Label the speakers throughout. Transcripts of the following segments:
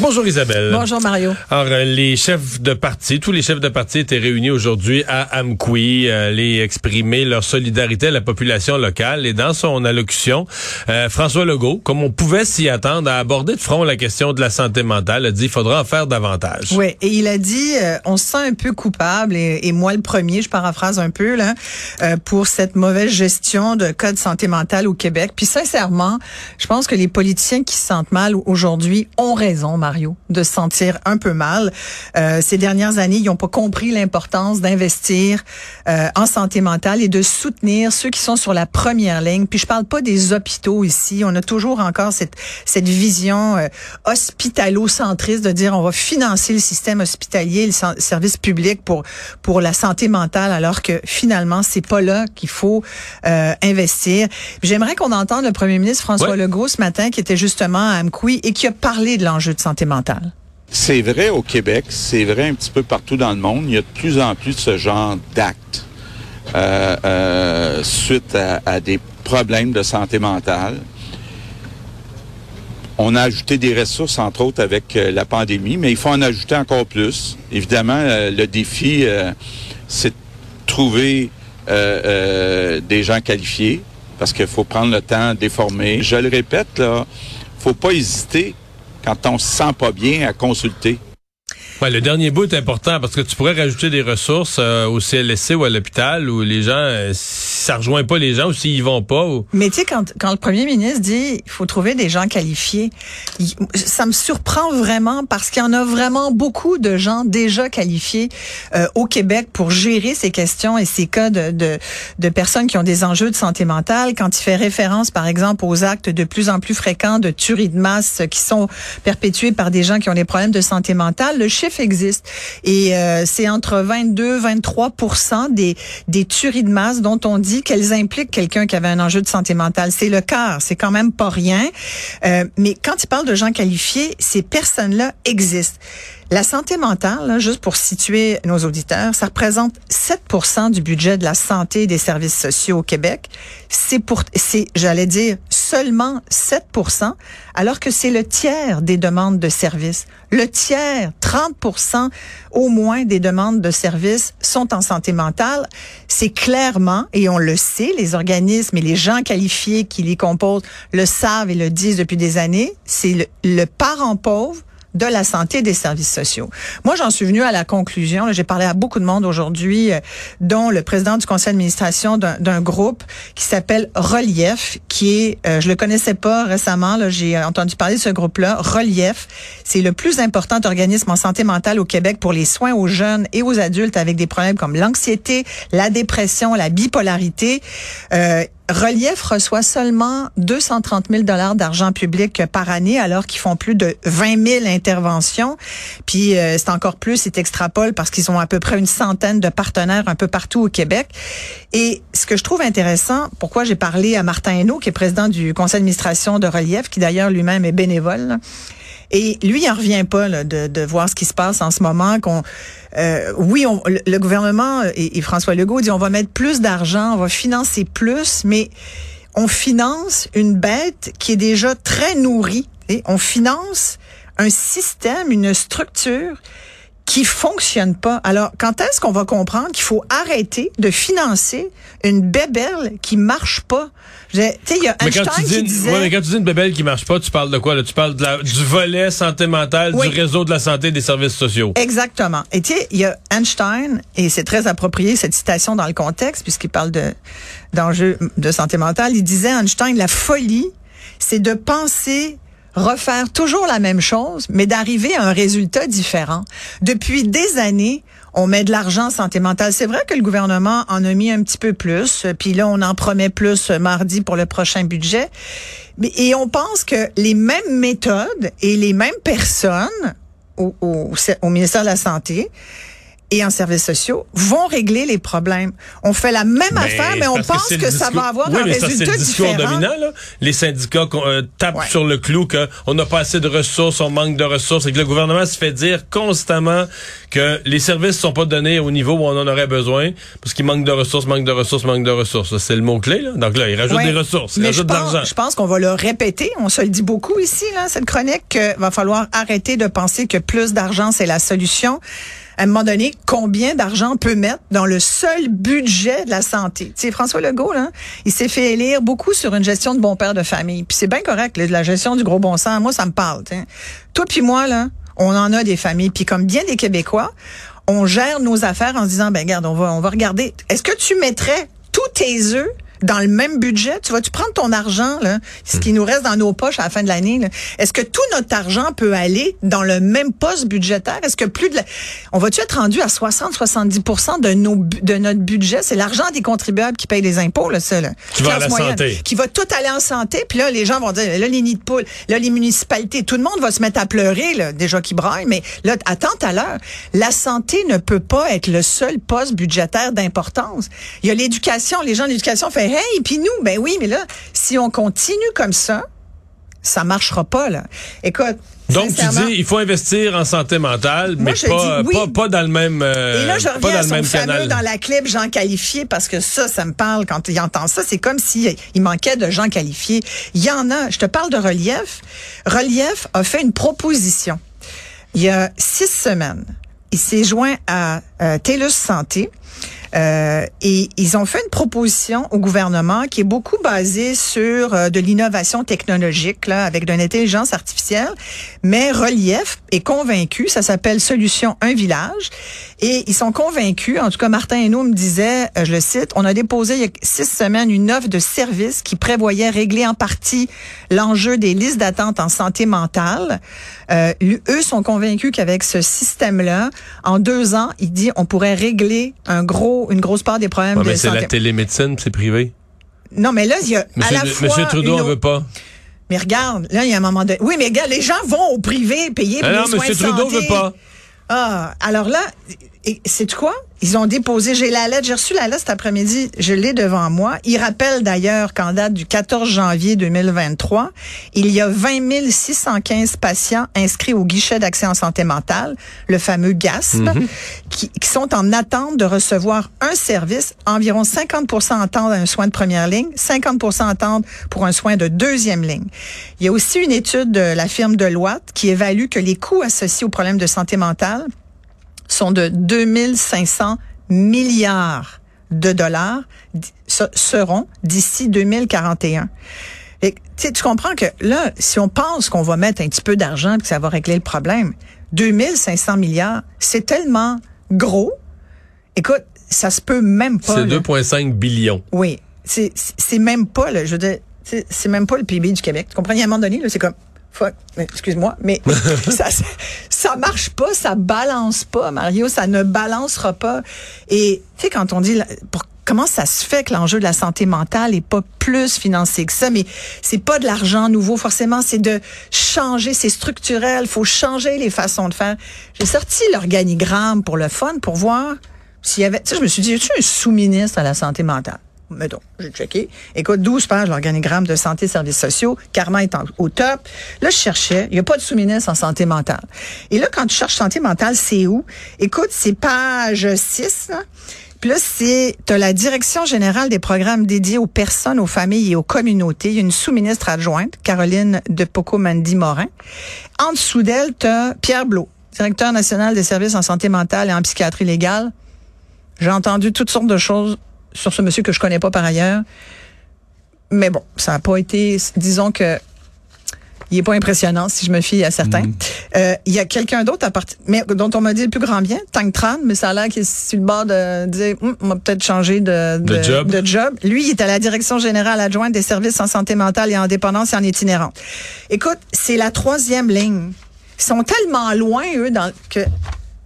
Speaker 1: Bonjour Isabelle.
Speaker 2: Bonjour Mario.
Speaker 1: Alors, euh, les chefs de parti, tous les chefs de parti étaient réunis aujourd'hui à Amqui, euh, aller exprimer leur solidarité à la population locale. Et dans son allocution, euh, François Legault, comme on pouvait s'y attendre, a abordé de front la question de la santé mentale, a dit qu'il faudra en faire davantage.
Speaker 2: Oui, et il a dit, euh, on se sent un peu coupable, et, et, moi le premier, je paraphrase un peu, là, euh, pour cette mauvaise gestion de cas de santé mentale au Québec. Puis sincèrement, je pense que les politiciens qui se sentent mal aujourd'hui ont raison, Mario, de se sentir un peu mal. Euh, ces dernières années, ils n'ont pas compris l'importance d'investir euh, en santé mentale et de soutenir ceux qui sont sur la première ligne. Puis je parle pas des hôpitaux ici. On a toujours encore cette, cette vision euh, hospitalo-centriste de dire on va financer le système hospitalier, le service public pour pour la santé mentale, alors que finalement c'est pas là qu'il faut euh, investir. J'aimerais qu'on entende le premier ministre François
Speaker 1: Ouais.
Speaker 2: Legault ce matin, qui était justement à Amqui et qui a parlé de l'enjeu de santé
Speaker 3: C'est vrai au Québec, c'est vrai un petit peu partout dans le monde. Il y a de plus en plus de ce genre d'actes euh, euh, suite à, des problèmes de santé mentale. On a ajouté des ressources, entre autres, avec euh, la pandémie, mais il faut en ajouter encore plus. Évidemment, le défi, c'est de trouver des gens qualifiés, parce qu'il faut prendre le temps de les former. Je le répète, là, faut pas hésiter quand on se sent pas bien à consulter.
Speaker 1: Ouais, le dernier bout est important parce que tu pourrais rajouter des ressources euh, au CLSC ou à l'hôpital où les gens, euh, ça rejoint pas les gens ou s'ils vont pas. Ou...
Speaker 2: Mais tu sais, quand, quand le premier ministre dit il faut trouver des gens qualifiés, ça me surprend vraiment parce qu'il y en a vraiment beaucoup de gens déjà qualifiés euh, au Québec pour gérer ces questions et ces cas de, de, de personnes qui ont des enjeux de santé mentale. Quand il fait référence, par exemple, aux actes de plus en plus fréquents de tuerie de masse qui sont perpétués par des gens qui ont des problèmes de santé mentale, le chiffre existe. Et euh, c'est entre 22 23 des, des tueries de masse dont on dit qu'elles impliquent quelqu'un qui avait un enjeu de santé mentale. C'est le quart, c'est quand même pas rien. Euh, mais quand il parle de gens qualifiés, ces personnes-là existent. La santé mentale, juste pour situer nos auditeurs, ça représente 7% du budget de la santé et des services sociaux au Québec. C'est pour, c'est, j'allais dire, seulement 7 alors que c'est le tiers des demandes de services. Le tiers, 30 au moins des demandes de services sont en santé mentale. C'est clairement, et on le sait, les organismes et les gens qualifiés qui les composent le savent et le disent depuis des années, c'est le, le parent pauvre de la santé des services sociaux. Moi, j'en suis venue à la conclusion. J'ai parlé à beaucoup de monde aujourd'hui, euh, dont le président du conseil d'administration d'un groupe qui s'appelle Relief, qui est, euh, je le connaissais pas récemment, j'ai entendu parler de ce groupe-là. Relief, c'est le plus important organisme en santé mentale au Québec pour les soins aux jeunes et aux adultes avec des problèmes comme l'anxiété, la dépression, la bipolarité. Euh, Relief reçoit seulement 230 000 dollars d'argent public par année, alors qu'ils font plus de 20 000 interventions. Puis euh, c'est encore plus, c'est extrapole parce qu'ils ont à peu près une centaine de partenaires un peu partout au Québec. Et ce que je trouve intéressant, pourquoi j'ai parlé à Martin Hainaut, qui est président du conseil d'administration de Relief, qui d'ailleurs lui-même est bénévole. Et lui, il en revient pas là, de, de voir ce qui se passe en ce moment. Qu'on, euh, oui, on, le, gouvernement et, et François Legault dit on va mettre plus d'argent, on va financer plus, mais on finance une bête qui est déjà très nourrie. On finance un système, une structure qui fonctionne pas. Alors, quand est-ce qu'on va comprendre qu'il faut arrêter de financer une bébelle qui marche pas? Tu sais, il y a
Speaker 1: Mais quand,
Speaker 2: Einstein
Speaker 1: tu dis
Speaker 2: qui
Speaker 1: une,
Speaker 2: disait...
Speaker 1: ouais, mais quand tu dis une bébelle qui marche pas, tu parles de quoi? Là? Tu parles de la, du volet santé mentale
Speaker 2: Oui.
Speaker 1: du réseau de la santé et des services sociaux.
Speaker 2: Exactement. Et tu sais, il y a Einstein, et c'est très approprié cette citation dans le contexte, puisqu'il parle de d'enjeux de santé mentale. Il disait, Einstein, la folie, c'est de penser refaire toujours la même chose, mais d'arriver à un résultat différent. Depuis des années, on met de l'argent en santé mentale. C'est vrai que le gouvernement en a mis un petit peu plus, puis là, on en promet plus mardi pour le prochain budget. Et on pense que les mêmes méthodes et les mêmes personnes au, au ministère de la Santé et en services sociaux vont régler les problèmes. On fait la même affaire, mais on pense que, ça va avoir
Speaker 1: oui,
Speaker 2: un
Speaker 1: mais
Speaker 2: résultat
Speaker 1: ça, c'est le discours
Speaker 2: différent.
Speaker 1: dominant. Là. Les syndicats euh, tapent
Speaker 2: Ouais.
Speaker 1: sur le clou qu'on n'a pas assez de ressources, on manque de ressources, et que le gouvernement se fait dire constamment que les services sont pas donnés au niveau où on en aurait besoin, parce qu'il manque de ressources, manque de ressources, manque de ressources. C'est le mot-clé. Là. Donc là, il rajoute
Speaker 2: Ouais.
Speaker 1: des ressources, il rajoute de l'argent.
Speaker 2: je pense qu'on va le répéter. On se le dit beaucoup ici, là, cette chronique, qu'il va falloir arrêter de penser que plus d'argent, c'est la solution. À un moment donné, combien d'argent on peut mettre dans le seul budget de la santé? Tu François Legault, là, il s'est fait élire beaucoup sur une gestion de bon père de famille. Puis c'est bien correct, la gestion du gros bon sens. Moi, ça me parle. Toi puis moi, là, on en a des familles. Puis comme bien des Québécois, on gère nos affaires en se disant, ben regarde, on va, on va regarder. Est-ce que tu mettrais tous tes œufs dans le même budget? Tu vas-tu prendre ton argent, là, ce qui nous reste dans nos poches à la fin de l'année? Est-ce que tout notre argent peut aller dans le même poste budgétaire? Est-ce que plus de la... On va-tu être rendu à 60-70% de nos de notre budget? C'est l'argent des contribuables qui payent les impôts, là, ça, là.
Speaker 1: Qui va à la
Speaker 2: moyenne,
Speaker 1: santé.
Speaker 2: Qui va tout aller en santé. Puis là, les gens vont dire, là, les nids de poules, là, les municipalités, tout le monde va se mettre à pleurer, là, déjà qui braille. Mais là, attends à l'heure. La santé ne peut pas être le seul poste budgétaire d'importance. Il y a l'éducation. Les gens de l'éducation font, hey, puis nous, ben oui, mais là, si on continue comme ça, ça marchera pas, là. Écoute.
Speaker 1: Donc, tu dis, il faut investir en santé mentale,
Speaker 2: Moi,
Speaker 1: mais pas,
Speaker 2: dis oui.
Speaker 1: pas, pas dans le même, euh,
Speaker 2: Et là, je reviens
Speaker 1: dans
Speaker 2: à
Speaker 1: le
Speaker 2: son
Speaker 1: même
Speaker 2: fameux
Speaker 1: canal.
Speaker 2: dans la clip gens qualifiés parce que ça, ça me parle quand il entend ça. C'est comme si il manquait de gens qualifiés. Il y en a. Je te parle de Relief. Relief a fait une proposition il y a six semaines. Il s'est joint à euh, TELUS Santé. Euh, et ils ont fait une proposition au gouvernement qui est beaucoup basée sur euh, de l'innovation technologique là, avec de l'intelligence artificielle. Mais Relief est convaincu, ça s'appelle Solution Un Village, et ils sont convaincus. En tout cas, Martin Hainaut me disait, euh, je le cite, on a déposé il y a six semaines une offre de service qui prévoyait régler en partie l'enjeu des listes d'attente en santé mentale. Eux sont convaincus qu'avec ce système-là, en deux ans, il dit, on pourrait régler un gros, une grosse part des problèmes
Speaker 1: Ouais,
Speaker 2: de
Speaker 1: mais c'est
Speaker 2: santé.
Speaker 1: la télémédecine, c'est privé.
Speaker 2: Non, mais là, il y a à
Speaker 1: Monsieur,
Speaker 2: la fois
Speaker 1: Monsieur Trudeau en veut pas.
Speaker 2: Mais regarde, là, il y a un moment de. Oui, mais regarde, les gens vont au privé payer pour
Speaker 1: Ah
Speaker 2: les
Speaker 1: non,
Speaker 2: soins
Speaker 1: Monsieur
Speaker 2: de
Speaker 1: Trudeau
Speaker 2: santé.
Speaker 1: veut pas.
Speaker 2: Ah, alors là, c'est quoi? Ils ont déposé, j'ai la lettre, j'ai reçu la lettre cet après-midi, je l'ai devant moi. Il rappelle d'ailleurs qu'en date du 14 janvier 2023, il y a 20 615 patients inscrits au guichet d'accès en santé mentale, le fameux GASP, qui, qui sont en attente de recevoir un service, environ 50 attendent un soin de première ligne, 50 attendent pour un soin de deuxième ligne. Il y a aussi une étude de la firme Deloitte qui évalue que les coûts associés aux problèmes de santé mentale sont de 2500 milliards de dollars seront d'ici 2041. Et, tu sais, tu comprends que là, si on pense qu'on va mettre un petit peu d'argent et que ça va régler le problème, 2500 milliards, c'est tellement gros. Écoute, ça se peut même pas.
Speaker 1: C'est
Speaker 2: là.
Speaker 1: 2,5 billions.
Speaker 2: Oui, c'est même pas le je veux dire, c'est même pas le PIB du Québec. Tu comprends? Il y a un moment donné, là, c'est comme excuse-moi, mais ça, marche pas, ça balance pas, Mario, ça ne balancera pas. Et tu sais quand on dit pour Comment ça se fait que l'enjeu de la santé mentale est pas plus financé que ça? Mais c'est pas de l'argent nouveau, forcément, c'est de changer, c'est structurel, faut changer les façons de faire. J'ai sorti l'organigramme pour le fun, pour voir s'il y avait, tu sais, je me suis dit, y a-tu un sous-ministre à la santé mentale? Mettons, j'ai checké. Écoute, 12 pages, l'organigramme de santé et services sociaux. Carmen est au top. Là, je cherchais. Il n'y a pas de sous-ministre en santé mentale. Et là, quand tu cherches santé mentale, c'est où? Écoute, c'est page 6, là. Puis là, c'est, t'as la direction générale des programmes dédiés aux personnes, aux familles et aux communautés. Il y a une sous-ministre adjointe, Caroline de Poco-Mandy Morin. En dessous d'elle, t'as Pierre Blot, directeur national des services en santé mentale et en psychiatrie légale. J'ai entendu toutes sortes de choses sur ce monsieur que je connais pas par ailleurs. Mais bon, ça n'a pas été, disons que il est pas impressionnant si je me fie à certains. Euh, Il y a quelqu'un d'autre à partir, mais dont on m'a dit le plus grand bien, Tank Tran, mais ça a l'air qu'il est sur le bord de dire, Hum, on va peut-être changer de,
Speaker 1: De job.
Speaker 2: de job. Lui, il est à la direction générale adjointe des services en santé mentale et en dépendance et en itinérance. Écoute, c'est la troisième ligne. Ils sont tellement loin, eux, dans, que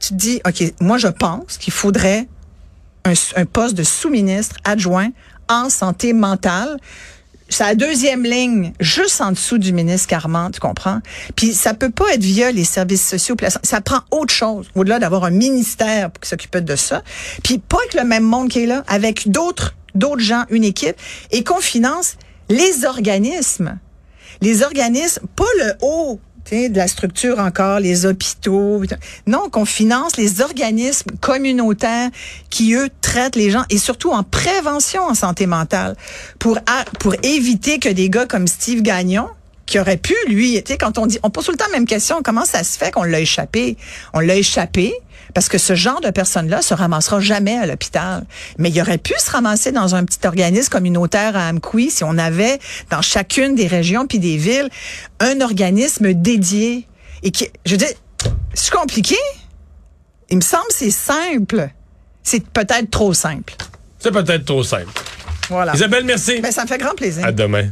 Speaker 2: tu te dis, OK, moi, je pense qu'il faudrait un, un poste de sous-ministre adjoint en santé mentale. la deuxième ligne, juste en dessous du ministre Carman, tu comprends? Puis ça peut pas être via les services sociaux. Ça prend autre chose, au-delà d'avoir un ministère qui s'occupe de ça. Puis pas avec le même monde qui est là, avec d'autres d'autres gens, une équipe, et qu'on finance les organismes. Les organismes, pas le haut de la structure encore, les hôpitaux. Non, qu'on finance les organismes communautaires qui, eux, traitent les gens et surtout en prévention en santé mentale pour, pour éviter que des gars comme Steve Gagnon, qui aurait pu, lui, quand on dit, on pose tout le temps la même question, comment ça se fait qu'on l'a échappé? On l'a échappé parce que ce genre de personne-là se ramassera jamais à l'hôpital. Mais il aurait pu se ramasser dans un petit organisme communautaire à Amqui si on avait dans chacune des régions puis des villes un organisme dédié. Et qui, je dire, c'est compliqué? Il me semble c'est simple. C'est peut-être trop simple.
Speaker 1: C'est peut-être trop simple.
Speaker 2: Voilà.
Speaker 1: Isabelle, merci.
Speaker 2: Ben, ça me fait grand plaisir.
Speaker 1: À demain.